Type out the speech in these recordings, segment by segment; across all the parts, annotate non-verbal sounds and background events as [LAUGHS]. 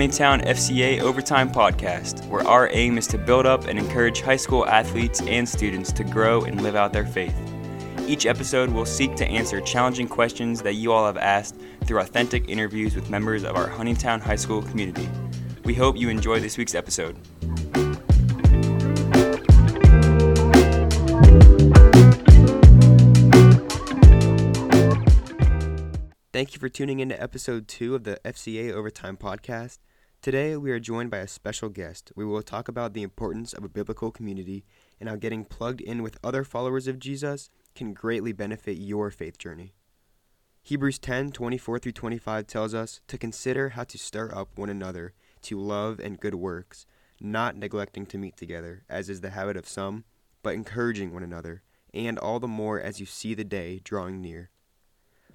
Huntingtown FCA Overtime Podcast, where our aim is to build up and encourage high school athletes and students to grow and live out their faith. Each episode will seek to answer challenging questions that you all have asked through authentic interviews with members of our Huntingtown High School community. We hope you enjoy this week's episode. Thank you for tuning in to episode two of the FCA Overtime Podcast. Today, we are joined by a special guest. We will talk about the importance of a biblical community and how getting plugged in with other followers of Jesus can greatly benefit your faith journey. Hebrews 10 24 through 25 tells us to consider how to stir up one another to love and good works, not neglecting to meet together, as is the habit of some, but encouraging one another, and all the more as you see the day drawing near.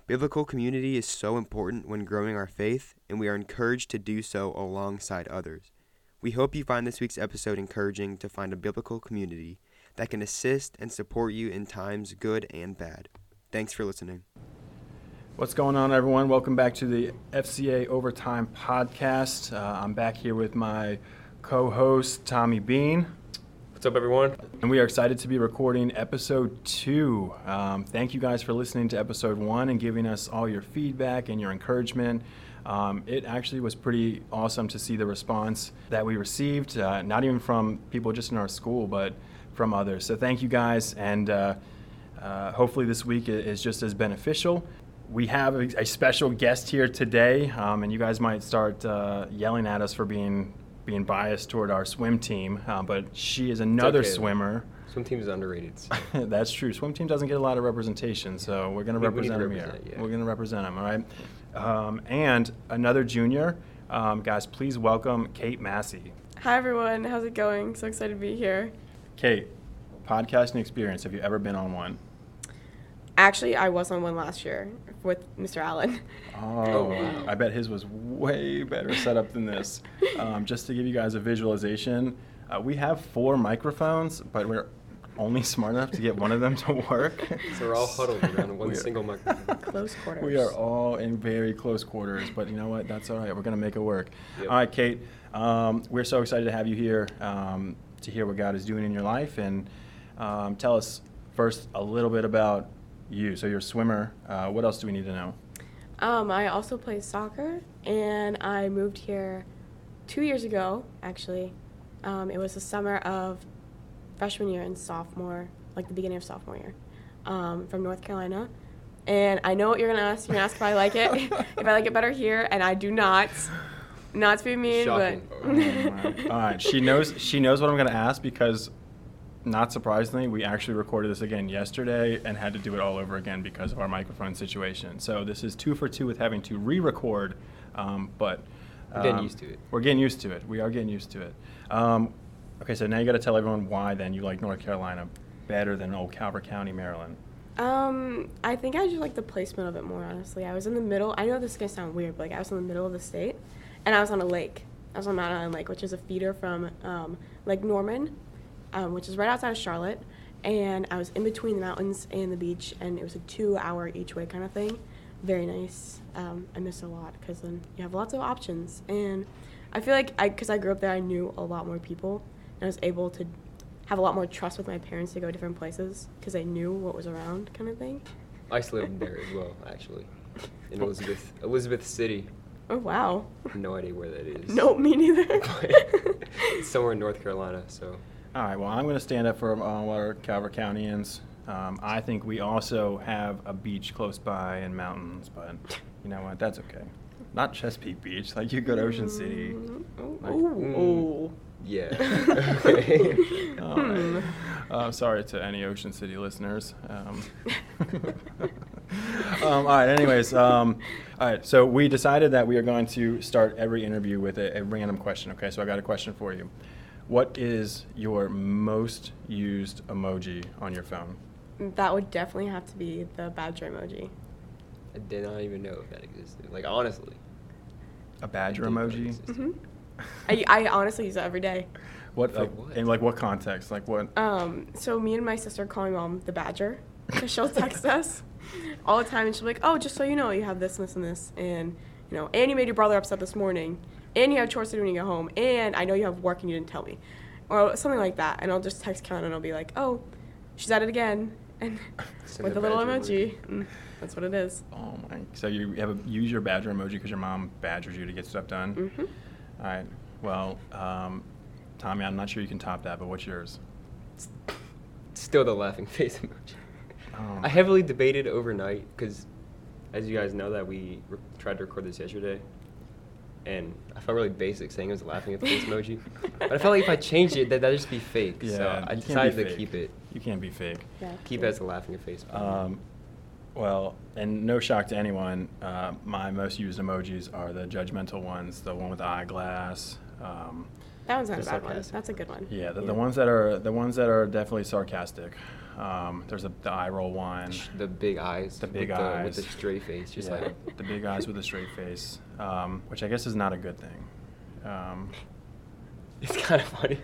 Biblical community is so important when growing our faith, and we are encouraged to do so alongside others. We hope you find this week's episode encouraging to find a biblical community that can assist and support you in times good and bad. Thanks for listening. What's going on, everyone? Welcome back to the FCA Overtime Podcast. Uh, I'm back here with my co host, Tommy Bean. What's up, everyone? And we are excited to be recording episode two. Um, thank you guys for listening to episode one and giving us all your feedback and your encouragement. Um, it actually was pretty awesome to see the response that we received, uh, not even from people just in our school, but from others. So thank you guys, and uh, uh, hopefully this week is just as beneficial. We have a, special guest here today, um, and you guys might start uh, yelling at us for being being biased toward our swim team, uh, but she is another okay. swimmer. Swim team is underrated. [LAUGHS] That's true. Swim team doesn't get a lot of representation, so we're going to represent them represent, here. yeah. We're going to represent them, all right? Um, and another junior. Um, guys, please welcome Kate Massey. Hi everyone, how's it going? So excited to be here. Kate, podcasting experience. Have you ever been on one? Actually, I was on one last year with Mr. Allen. Oh, wow. I bet his was way better set up than this. [LAUGHS] Um, just to give you guys a visualization, uh, we have four microphones, but we're only smart enough to get one of them to work. [LAUGHS] So we're all huddled around one We are- single microphone. Close quarters. We are all in very close quarters, but you know what? That's all right. We're going to make it work. Yep. All right, Kate. Um, we're so excited to have you here um, to hear what God is doing in your life. And um, tell us first a little bit about you. So, you're a swimmer. Uh, what else do we need to know? Um, I also play soccer, and I moved here two years ago, actually. Um, it was the summer of freshman year and sophomore, like the beginning of sophomore year, um, from North Carolina. And I know what you're gonna ask. You're gonna ask if I like it, [LAUGHS] if I like it better here, and I do not. Not to be mean, Shocking. All right. [LAUGHS] All right. She knows. She knows what I'm going to ask because, not surprisingly, we actually recorded this again yesterday and had to do it all over again because of our microphone situation. So this is two for two with having to re-record, um, but We're getting um, used to it. We're getting used to it. We are getting used to it. Um, okay, so now you got to tell everyone why then you like North Carolina better than old Calvert County, Maryland. Um, I think I just like the placement of it more, honestly. I was in the middle. I know this is gonna sound weird, but like I was in the middle of the state, and I was on a lake. I was on Mountain Island Lake, which is a feeder from um, Lake Norman, um, which is right outside of Charlotte. And I was in between the mountains and the beach, and it was a two-hour each way kind of thing. Very nice. Um, I miss a lot because then you have lots of options, and I feel like I, because I grew up there, I knew a lot more people, and I was able to have a lot more trust with my parents to go different places because they knew what was around, kind of thing. I used to live there as well, actually, in Elizabeth, Elizabeth City. Oh wow. No idea where that is. [LAUGHS] No, me neither. [LAUGHS] it's somewhere in North Carolina. So All right. Well, I'm going to stand up for all our Calvert Countyans. Um, I think we also have a beach close by and mountains, but you know what? That's okay. Not Chesapeake Beach. Like you go to Ocean City. Oh, Like, oh, oh. yeah. [LAUGHS] okay. All right. Uh, sorry to any Ocean City listeners. Um, [LAUGHS] um, all right. Anyways, um, all right. So we decided that we are going to start every interview with a, a random question. Okay. So I got a question for you. What is your most used emoji on your phone? That would definitely have to be the badger emoji. I did not even know if that existed. Like honestly. A badger didn't know it emoji? existed. hmm I, I honestly use it every day. [LAUGHS] What, For like, what? in like what context? Like what? Um, so me and my sister call my mom the badger because she'll text [LAUGHS] us all the time and she'll be like, "Oh, just so you know, you have this, and this, and this," and you know, and you made your brother upset this morning. And you have chores to do when you get home, and I know you have work and you didn't tell me, or something like that. And I'll just text Kellen and I'll be like, oh, she's at it again, [LAUGHS] and with a little emoji. That's what it is. Oh my! So you have a, use your badger emoji because your mom badgers you to get stuff done. hmm All right. Well, um, Tommy, I'm not sure you can top that, but what's yours? Still the laughing [LAUGHS] face emoji. Um, I heavily debated overnight because, as you guys know, that we re- tried to record this yesterday, and I felt really basic saying it was laughing at the face emoji. But I felt like if I changed it, that that'd just be fake. Yeah, so I can't be decided to fake. keep it, You can't be fake. Yeah. keep it as a laughing face. Um, well, and no shock to anyone, uh, my most used emojis are the judgmental ones, the one with the eyeglass. Um, That one's not a The bad one. sarcastic. That's a good one. yeah, the, Yeah. the ones that are the ones that are definitely sarcastic. Um, there's a, the eye roll one. the big eyes. The big with The, with the straight face, just yeah, like the big eyes with a straight face, um, which I guess is not a good thing. Um, it's kind of funny.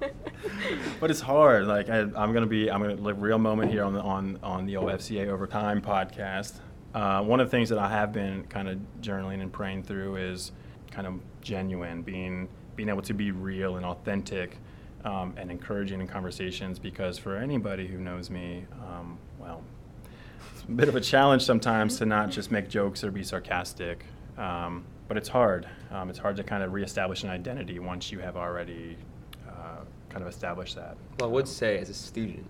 [LAUGHS] but it's hard. Like I, I'm gonna be, I'm gonna live real moment here on the on on the OFCA Overtime podcast. Uh, one of the things that I have been kind of journaling and praying through is kind of genuine, being being able to be real and authentic, um, and encouraging in conversations. Because for anybody who knows me, um, well, it's a bit of a challenge sometimes to not just make jokes or be sarcastic. Um, but it's hard. Um, it's hard to kind of reestablish an identity once you have already uh, kind of established that. Well, I would Um, say, as a student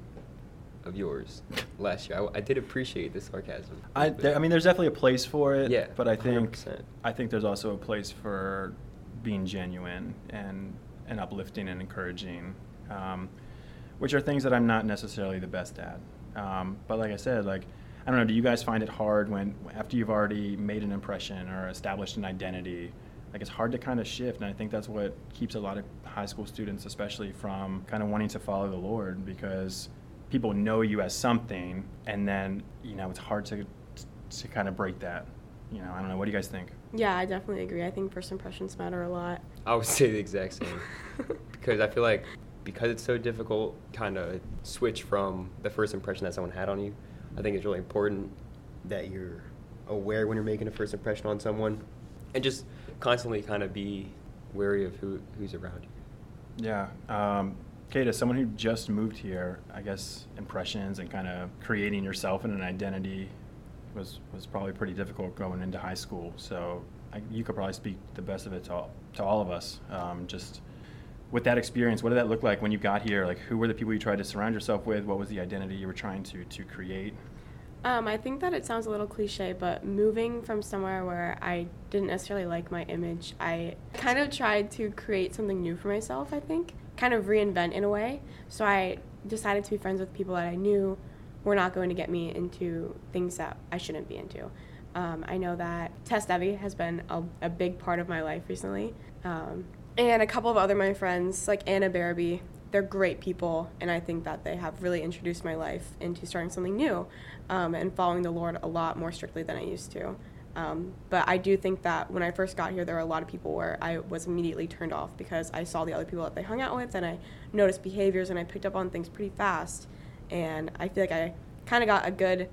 of yours [LAUGHS] last year, I, I did appreciate the sarcasm. I, there, I mean, there's definitely a place for it. Yeah, But I think 100%. I think there's also a place for being genuine and and uplifting and encouraging, um, which are things that I'm not necessarily the best at. Um, but like I said, like I don't know. Do you guys find it hard when after you've already made an impression or established an identity? Like it's hard to kind of shift, and I think that's what keeps a lot of high school students, especially, from kind of wanting to follow the Lord because people know you as something, and then you know it's hard to to kind of break that. You know, I don't know. What do you guys think? Yeah, I definitely agree. I think first impressions matter a lot. I would [LAUGHS] say the exact same. because I feel like because it's so difficult, kind of switch from the first impression that someone had on you. I think it's really important that you're aware when you're making a first impression on someone, and just constantly kind of be wary of who who's around you. Yeah. Um, Kate, as someone who just moved here, I guess impressions and kind of creating yourself and an identity was was probably pretty difficult going into high school. So I, you could probably speak the best of it to all, to all of us. Um, just with that experience, what did that look like when you got here? Like, who were the people you tried to surround yourself with? What was the identity you were trying to to create? Um, I think that it sounds a little cliche, but moving from somewhere where I didn't necessarily like my image, I kind of tried to create something new for myself, I think. Kind of reinvent in a way. So I decided to be friends with people that I knew were not going to get me into things that I shouldn't be into. Um, I know that Tess Devi has been a, a big part of my life recently. Um, and a couple of other my friends, like Anna Barabee, they're great people, and I think that they have really introduced my life into starting something new um, and following the Lord a lot more strictly than I used to. Um, but I do think that when I first got here, there were a lot of people where I was immediately turned off because I saw the other people that they hung out with, and I noticed behaviors, and I picked up on things pretty fast. And I feel like I kind of got a good,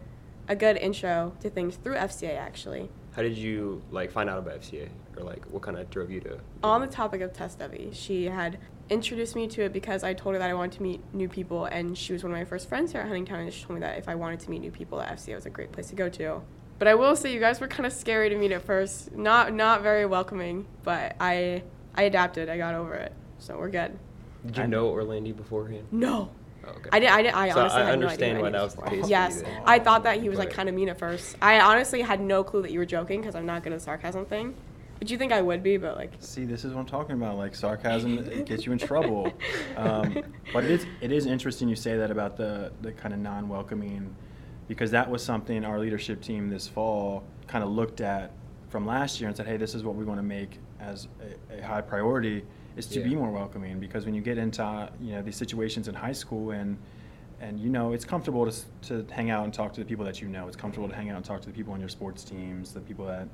a good intro to things through FCA actually. How did you like find out about FCA, or like what kind of drove you to? On the topic of Tess Devi, she had introduced me to it because I told her that I wanted to meet new people, and she was one of my first friends here at Huntingtown, and she told me that if I wanted to meet new people, that FCA was a great place to go to. But I will say, you guys were kind of scary to meet at first, not not very welcoming, but I I adapted, I got over it, so we're good. Did you know Orlando beforehand? No, Oh, okay. I did. I, did, I So honestly I had no idea understand who why that was these the case Yes, you. I thought that he was like kind of mean at first. I honestly had no clue that you were joking because I'm not good at sarcasm thing. But you think I would be, but like. See, this is what I'm talking about. Like sarcasm it gets you in trouble. [LAUGHS] Um, but it is it is interesting you say that about the the kind of non-welcoming, because that was something our leadership team this fall kind of looked at from last year and said, hey, this is what we want to make as a, a high priority is to be more welcoming. Because when you get into you know these situations in high school and and you know it's comfortable to, to hang out and talk to the people that you know. It's comfortable to hang out and talk to the people on your sports teams, the people that.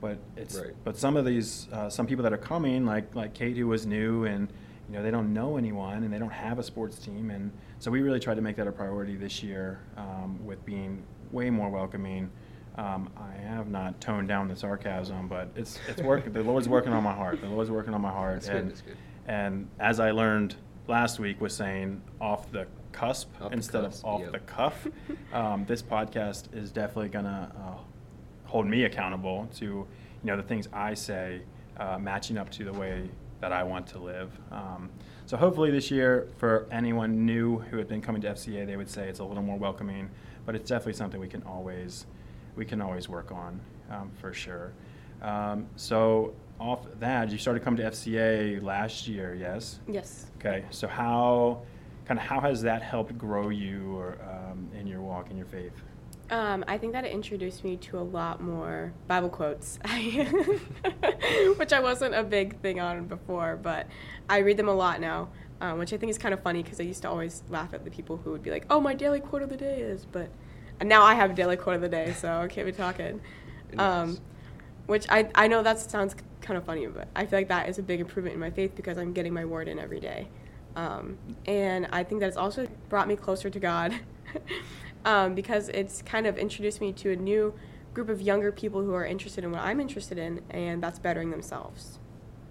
But it's Right. but some of these uh, some people that are coming like like Kate who was new and you know they don't know anyone and they don't have a sports team and so we really tried to make that a priority this year um, with being way more welcoming Um, I have not toned down the sarcasm, but it's it's working. the Lord's working on my heart. The Lord's working on my heart. That's good, and, that's good. and as I learned last week, was saying off the cusp Off the instead cusp, of off yep. the cuff. [LAUGHS] um, this podcast is definitely gonna uh, hold me accountable to you know the things I say uh, matching up to the way that I want to live. Um, so hopefully this year, for anyone new who had been coming to FCA, they would say it's a little more welcoming. But it's definitely something we can always we can always work on um, for sure. Um, so off that, you started coming to FCA last year, yes? Yes. Okay. So how kind of how has that helped grow you or um, in your walk in your faith? Um, I think that it introduced me to a lot more Bible quotes, [LAUGHS] [LAUGHS] which I wasn't a big thing on before, but I read them a lot now, um, which I think is kind of funny because I used to always laugh at the people who would be like, "Oh, my daily quote of the day is," but and now I have a daily quote of the day, so I can't be talking. Um, which I I know that sounds kind of funny, but I feel like that is a big improvement in my faith because I'm getting my word in every day. Um, and I think that it's also brought me closer to God [LAUGHS] um, because it's kind of introduced me to a new group of younger people who are interested in what I'm interested in, and that's bettering themselves.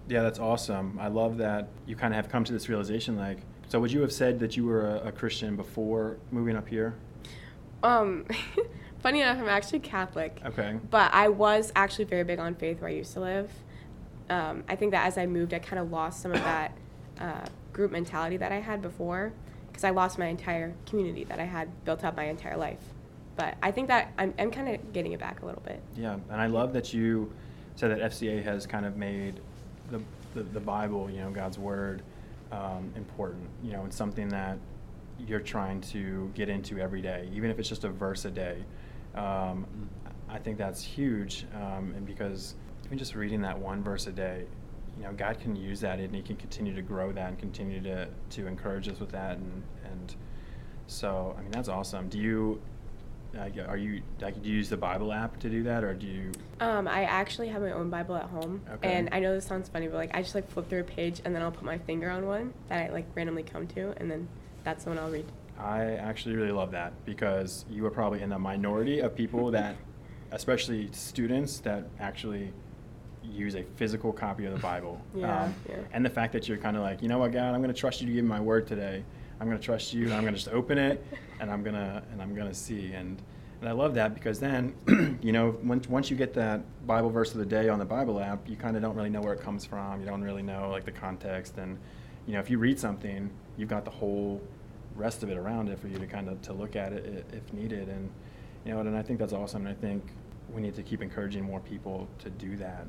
Yeah, that's awesome. I love that you kind of have come to this realization. Like, so would you have said that you were a, a Christian before moving up here? Um, [LAUGHS] funny enough, I'm actually Catholic. Okay. But I was actually very big on faith where I used to live. Um, I think that as I moved, I kind of lost some of that uh, group mentality that I had before because I lost my entire community that I had built up my entire life. But I think that I'm, I'm kind of getting it back a little bit. Yeah, and I love that you said that FCA has kind of made the, the, the Bible, you know, God's Word, um, important. You know, it's something that you're trying to get into every day, even if it's just a verse a day. Um, I think that's huge, um, and because even just reading that one verse a day, you know, God can use that, and He can continue to grow that, and continue to to encourage us with that, and and so I mean that's awesome. Do you like, are you like do you use the Bible app to do that, or do you? Um, I actually have my own Bible at home, Okay. and I know this sounds funny, but like I just like flip through a page and then I'll put my finger on one that I like randomly come to, and then that's the one I'll read. I actually really love that because you are probably in the minority of people that, especially students, that actually use a physical copy of the Bible. [LAUGHS] Um, Yeah, yeah. And the fact that you're kind of like, you know what, God, I'm going to trust you to give me my word today. I'm going to trust you, and I'm going to just open it, [LAUGHS] and I'm gonna and I'm gonna see. And and I love that because then, [CLEARS THROAT] you know, once once you get that Bible verse of the day on the Bible app, you kind of don't really know where it comes from. You don't really know like the context, and you know, if you read something, you've got the whole rest of it around it for you to kind of to look at it if needed. And you know, and I think that's awesome. And I think we need to keep encouraging more people to do that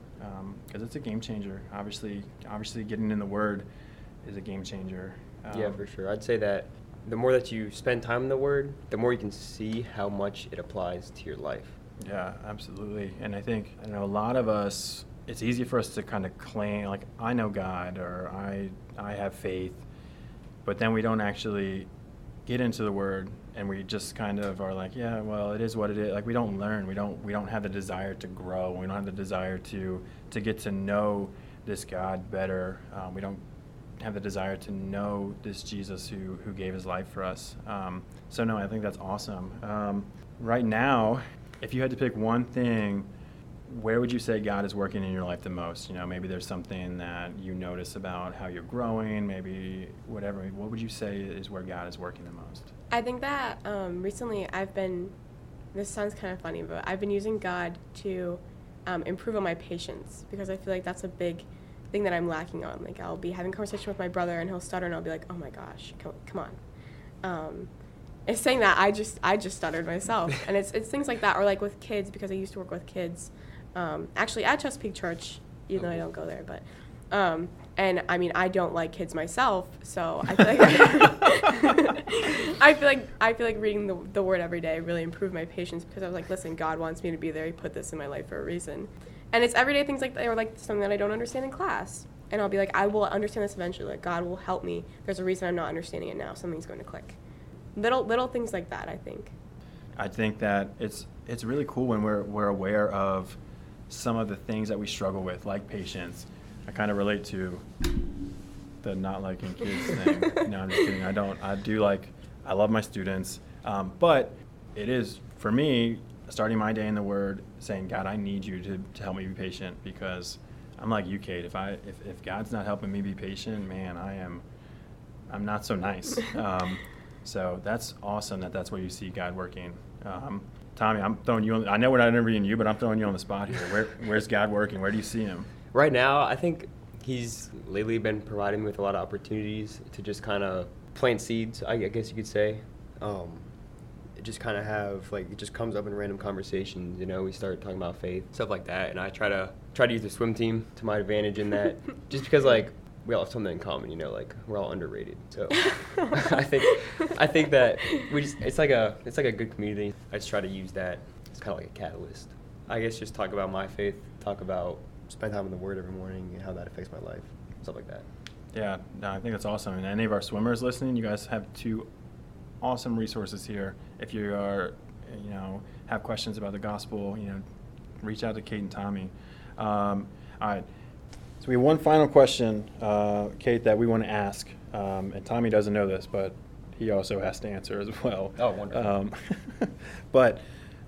because it's a game changer. Obviously, obviously, getting in the Word is a game changer. yeah, Um, for sure. I'd say that the more that you spend time in the Word, the more you can see how much it applies to your life. Yeah, absolutely. And I think I know a lot of us. It's easy for us to kind of claim like I know God or I I have faith, but then we don't actually get into the Word and we just kind of are like, yeah, well, it is what it is. Like we don't learn. We don't we don't have the desire to grow. We don't have the desire to to get to know this God better. Um, we don't have the desire to know this Jesus who, who gave his life for us. Um, so, no, I think that's awesome. Um, right now, if you had to pick one thing, where would you say God is working in your life the most? You know, maybe there's something that you notice about how you're growing, maybe whatever. What would you say is where God is working the most? I think that um, recently I've been, this sounds kind of funny, but I've been using God to um, improve on my patience because I feel like that's a big thing that I'm lacking on. Like I'll be having a conversation with my brother and he'll stutter and I'll be like, oh my gosh, come, come on. Um, it's saying that I just I just stuttered myself, [LAUGHS] and it's it's things like that, or like with kids because I used to work with kids, um, actually at Chesapeake Church, even though I don't go there, but. Um, and I mean, I don't like kids myself, so I feel [LAUGHS] like [LAUGHS] I feel like I feel like reading the, the word every day really improved my patience because I was like, listen, God wants me to be there. He put this in my life for a reason, and it's everyday things like that, or like something that I don't understand in class, and I'll be like, I will understand this eventually. Like God will help me. There's a reason I'm not understanding it now. Something's going to click. Little little things like that, I think. I think that it's it's really cool when we're we're aware of some of the things that we struggle with, like patience. I kind of relate to the not liking kids thing. no, I'm just kidding. I don't. I do like. I love my students, um, but it is for me starting my day in the Word, saying, God, I need you to, to help me be patient because I'm like you, Kate. If I if, if God's not helping me be patient, man, I am I'm not so nice. [LAUGHS] Um, so that's awesome that that's where you see God working. Um, Tommy, I'm throwing you. On, I know we're not interviewing you, but I'm throwing you on the spot here. Where, where's God working? Where do you see Him? Right now, I think he's lately been providing me with a lot of opportunities to just kind of plant seeds. I guess you could say. Um, it just kind of have like it just comes up in random conversations. You know, we start talking about faith, stuff like that, and I try to try to use the swim team to my advantage in that, [LAUGHS] just because like we all have something in common. You know, like we're all underrated. So [LAUGHS] [LAUGHS] I think I think that we just it's like a it's like a good community. I just try to use that. It's kind of like a catalyst. I guess just talk about my faith, talk about spend time in the Word every morning and how that affects my life, stuff like that. Yeah, no, I think that's awesome. And any of our swimmers listening, you guys have two awesome resources here. If you are, you know, have questions about the gospel, you know, reach out to Kate and Tommy. Um, all right. So we have one final question, uh, Kate, that we want to ask, um, and Tommy doesn't know this, but he also has to answer as well. Oh, wonderful. Um, [LAUGHS] but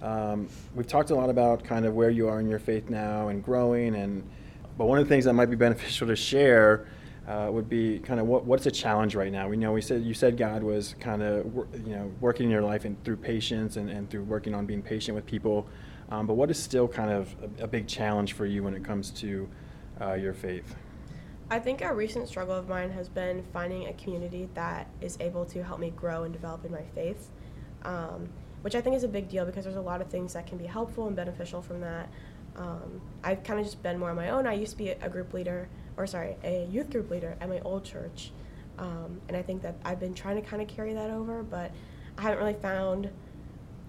um, we've talked a lot about kind of where you are in your faith now and growing, and but one of the things that might be [LAUGHS] beneficial to share uh, would be kind of what, what's a challenge right now? We know we said you said God was kind of you know working in your life and through patience and, and through working on being patient with people. Um, but what is still kind of a, a, big challenge for you when it comes to uh, your faith? I think a recent struggle of mine has been finding a community that is able to help me grow and develop in my faith, um, which I think is a big deal because there's a lot of things that can be helpful and beneficial from that. Um, I've kind of just been more on my own. I used to be a group leader or sorry, a youth group leader at my old church. Um, and I think that I've been trying to kind of carry that over, but I haven't really found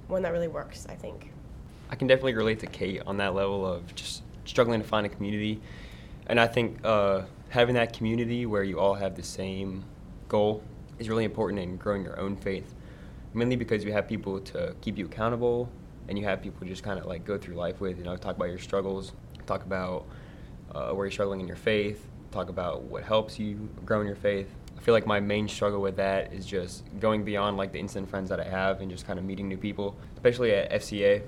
one that really works, I think. I can definitely relate to Kate on that level of just struggling to find a community. And I think uh, having that community where you all have the same goal is really important in growing your own faith. Mainly because you have people to keep you accountable and you have people to just kind of like go through life with, you know, talk about your struggles, talk about uh, where you're struggling in your faith, talk about what helps you grow in your faith. I feel like my main struggle with that is just going beyond like the instant friends that I have and just kind of meeting new people, especially at FCA,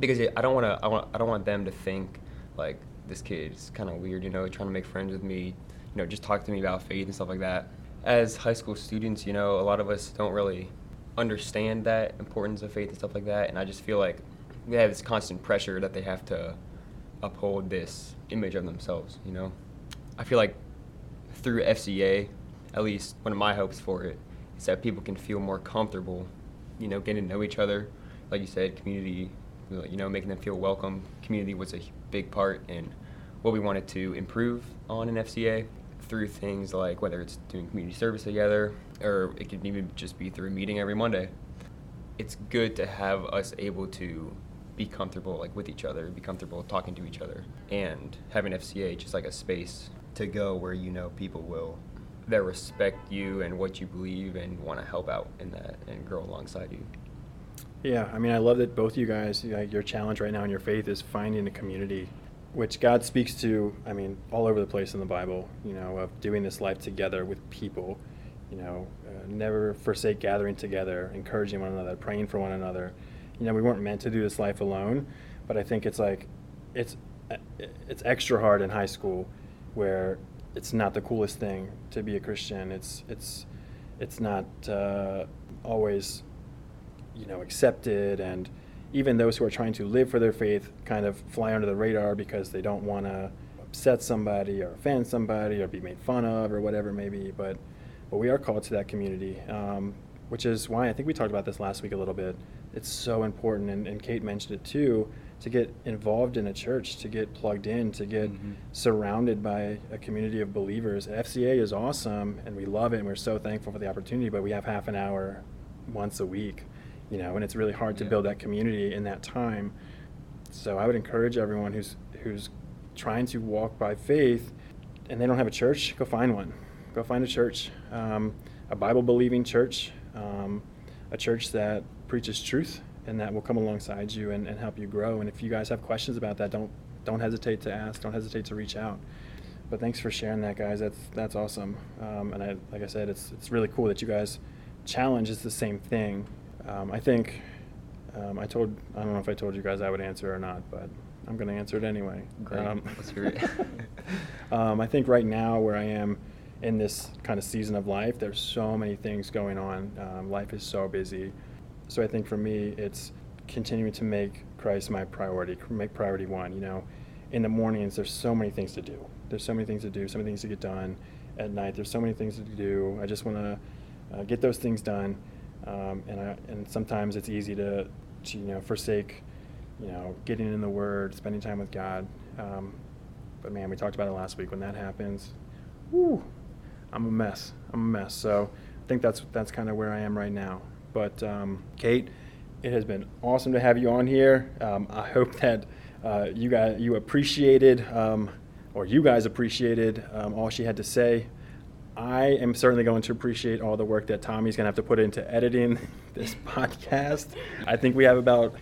because I don't want to. I want. I don't want them to think like this kid is kind of weird, you know, trying to make friends with me, you know, just talk to me about faith and stuff like that. As high school students, you know, a lot of us don't really understand that importance of faith and stuff like that, and I just feel like they have this constant pressure that they have to uphold this image of themselves. You know, I feel like through FCA, at least one of my hopes for it is that people can feel more comfortable. You know, getting to know each other, like you said, community. You know, making them feel welcome. Community was a big part in what we wanted to improve on in FCA through things like whether it's doing community service together or it could even just be through a meeting every Monday. It's good to have us able to be comfortable like with each other, be comfortable talking to each other, and having FCA just like a space to go where you know people will that respect you and what you believe and want to help out in that and grow alongside you. Yeah, I mean, I love that both of you guys, your challenge right now in your faith is finding a community, which God speaks to, I mean, all over the place in the Bible, you know, of doing this life together with people, you know, uh, never forsake gathering together, encouraging one another, praying for one another you know, we weren't meant to do this life alone. But I think it's like, it's it's extra hard in high school, where it's not the coolest thing to be a Christian. It's it's it's not uh, always, you know, accepted, and even those who are trying to live for their faith kind of fly under the radar because they don't want to upset somebody or offend somebody or be made fun of or whatever it may be. But but we are called to that community, um, which is why I think we talked about this last week a little bit it's so important, and, and Kate mentioned it too, to get involved in a church, to get plugged in, to get mm-hmm. surrounded by a community of believers. FCA is awesome, and we love it, and we're so thankful for the opportunity. But we have half an hour once a week, you know, and it's really hard to yeah. build that community in that time. So I would encourage everyone who's who's trying to walk by faith, and they don't have a church, go find one. Go find a church, um, a Bible believing church, um, a church that preaches truth and that will come alongside you and, and help you grow. And if you guys have questions about that, don't don't hesitate to ask. Don't hesitate to reach out. But thanks for sharing that, guys. That's that's awesome. Um, and I, like I said, it's it's really cool that you guys challenge is the same thing. Um, I think Um, I told I don't know if I told you guys I would answer or not, but I'm going to answer it anyway. Great. Let's hear it. [LAUGHS] um, I think right now where I am in this kind of season of life, there's so many things going on. Um, life is so busy. So I think for me, it's continuing to make Christ my priority, make priority one. You know, in the mornings, there's so many things to do. There's so many things to do, so many things to get done. At night, there's so many things to do. I just want to uh, get those things done. Um, and I, and sometimes it's easy to, to, you know, forsake, you know, getting in the Word, spending time with God. Um, but man, we talked about it last week. When that happens, whoo, I'm a mess. I'm a mess. So I think that's that's kind of where I am right now. But um, Kate, it has been awesome to have you on here. Um, I hope that uh, you guys you appreciated um, or you guys appreciated um, all she had to say. I am certainly going to appreciate all the work that Tommy's going to have to put into editing [LAUGHS] this podcast. I think we have about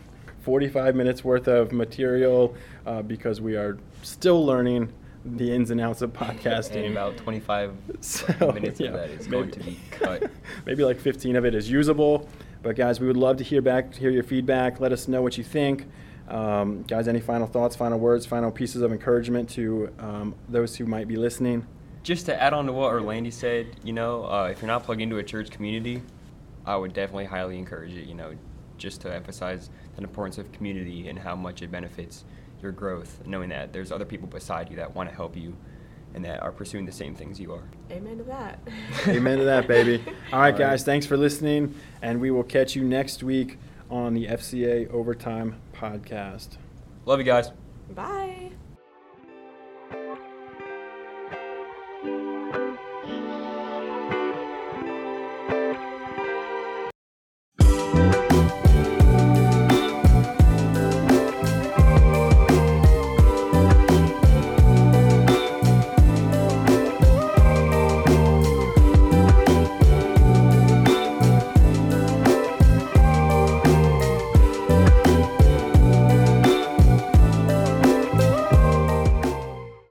45 minutes worth of material uh, because we are still learning the ins and outs of podcasting. And about 25 [LAUGHS] So, [LAUGHS] minutes yeah, of that is going to be cut. maybe like 15 of it is usable. But guys, we would love to hear back, hear your feedback. Let us know what you think. Um, guys, any final thoughts, final words, final pieces of encouragement to um, those who might be listening? Just to add on to what Orlando said, you know, uh, if you're not plugged into a church community, I would definitely highly encourage it, you know, just to emphasize the importance of community and how much it benefits your growth, knowing that there's other people beside you that want to help you and that are pursuing the same things you are. Amen to that. [LAUGHS] Amen to that, baby. [LAUGHS] All right, All right. guys, thanks for listening, and we will catch you next week on the FCA Overtime Podcast. Love you guys. Bye.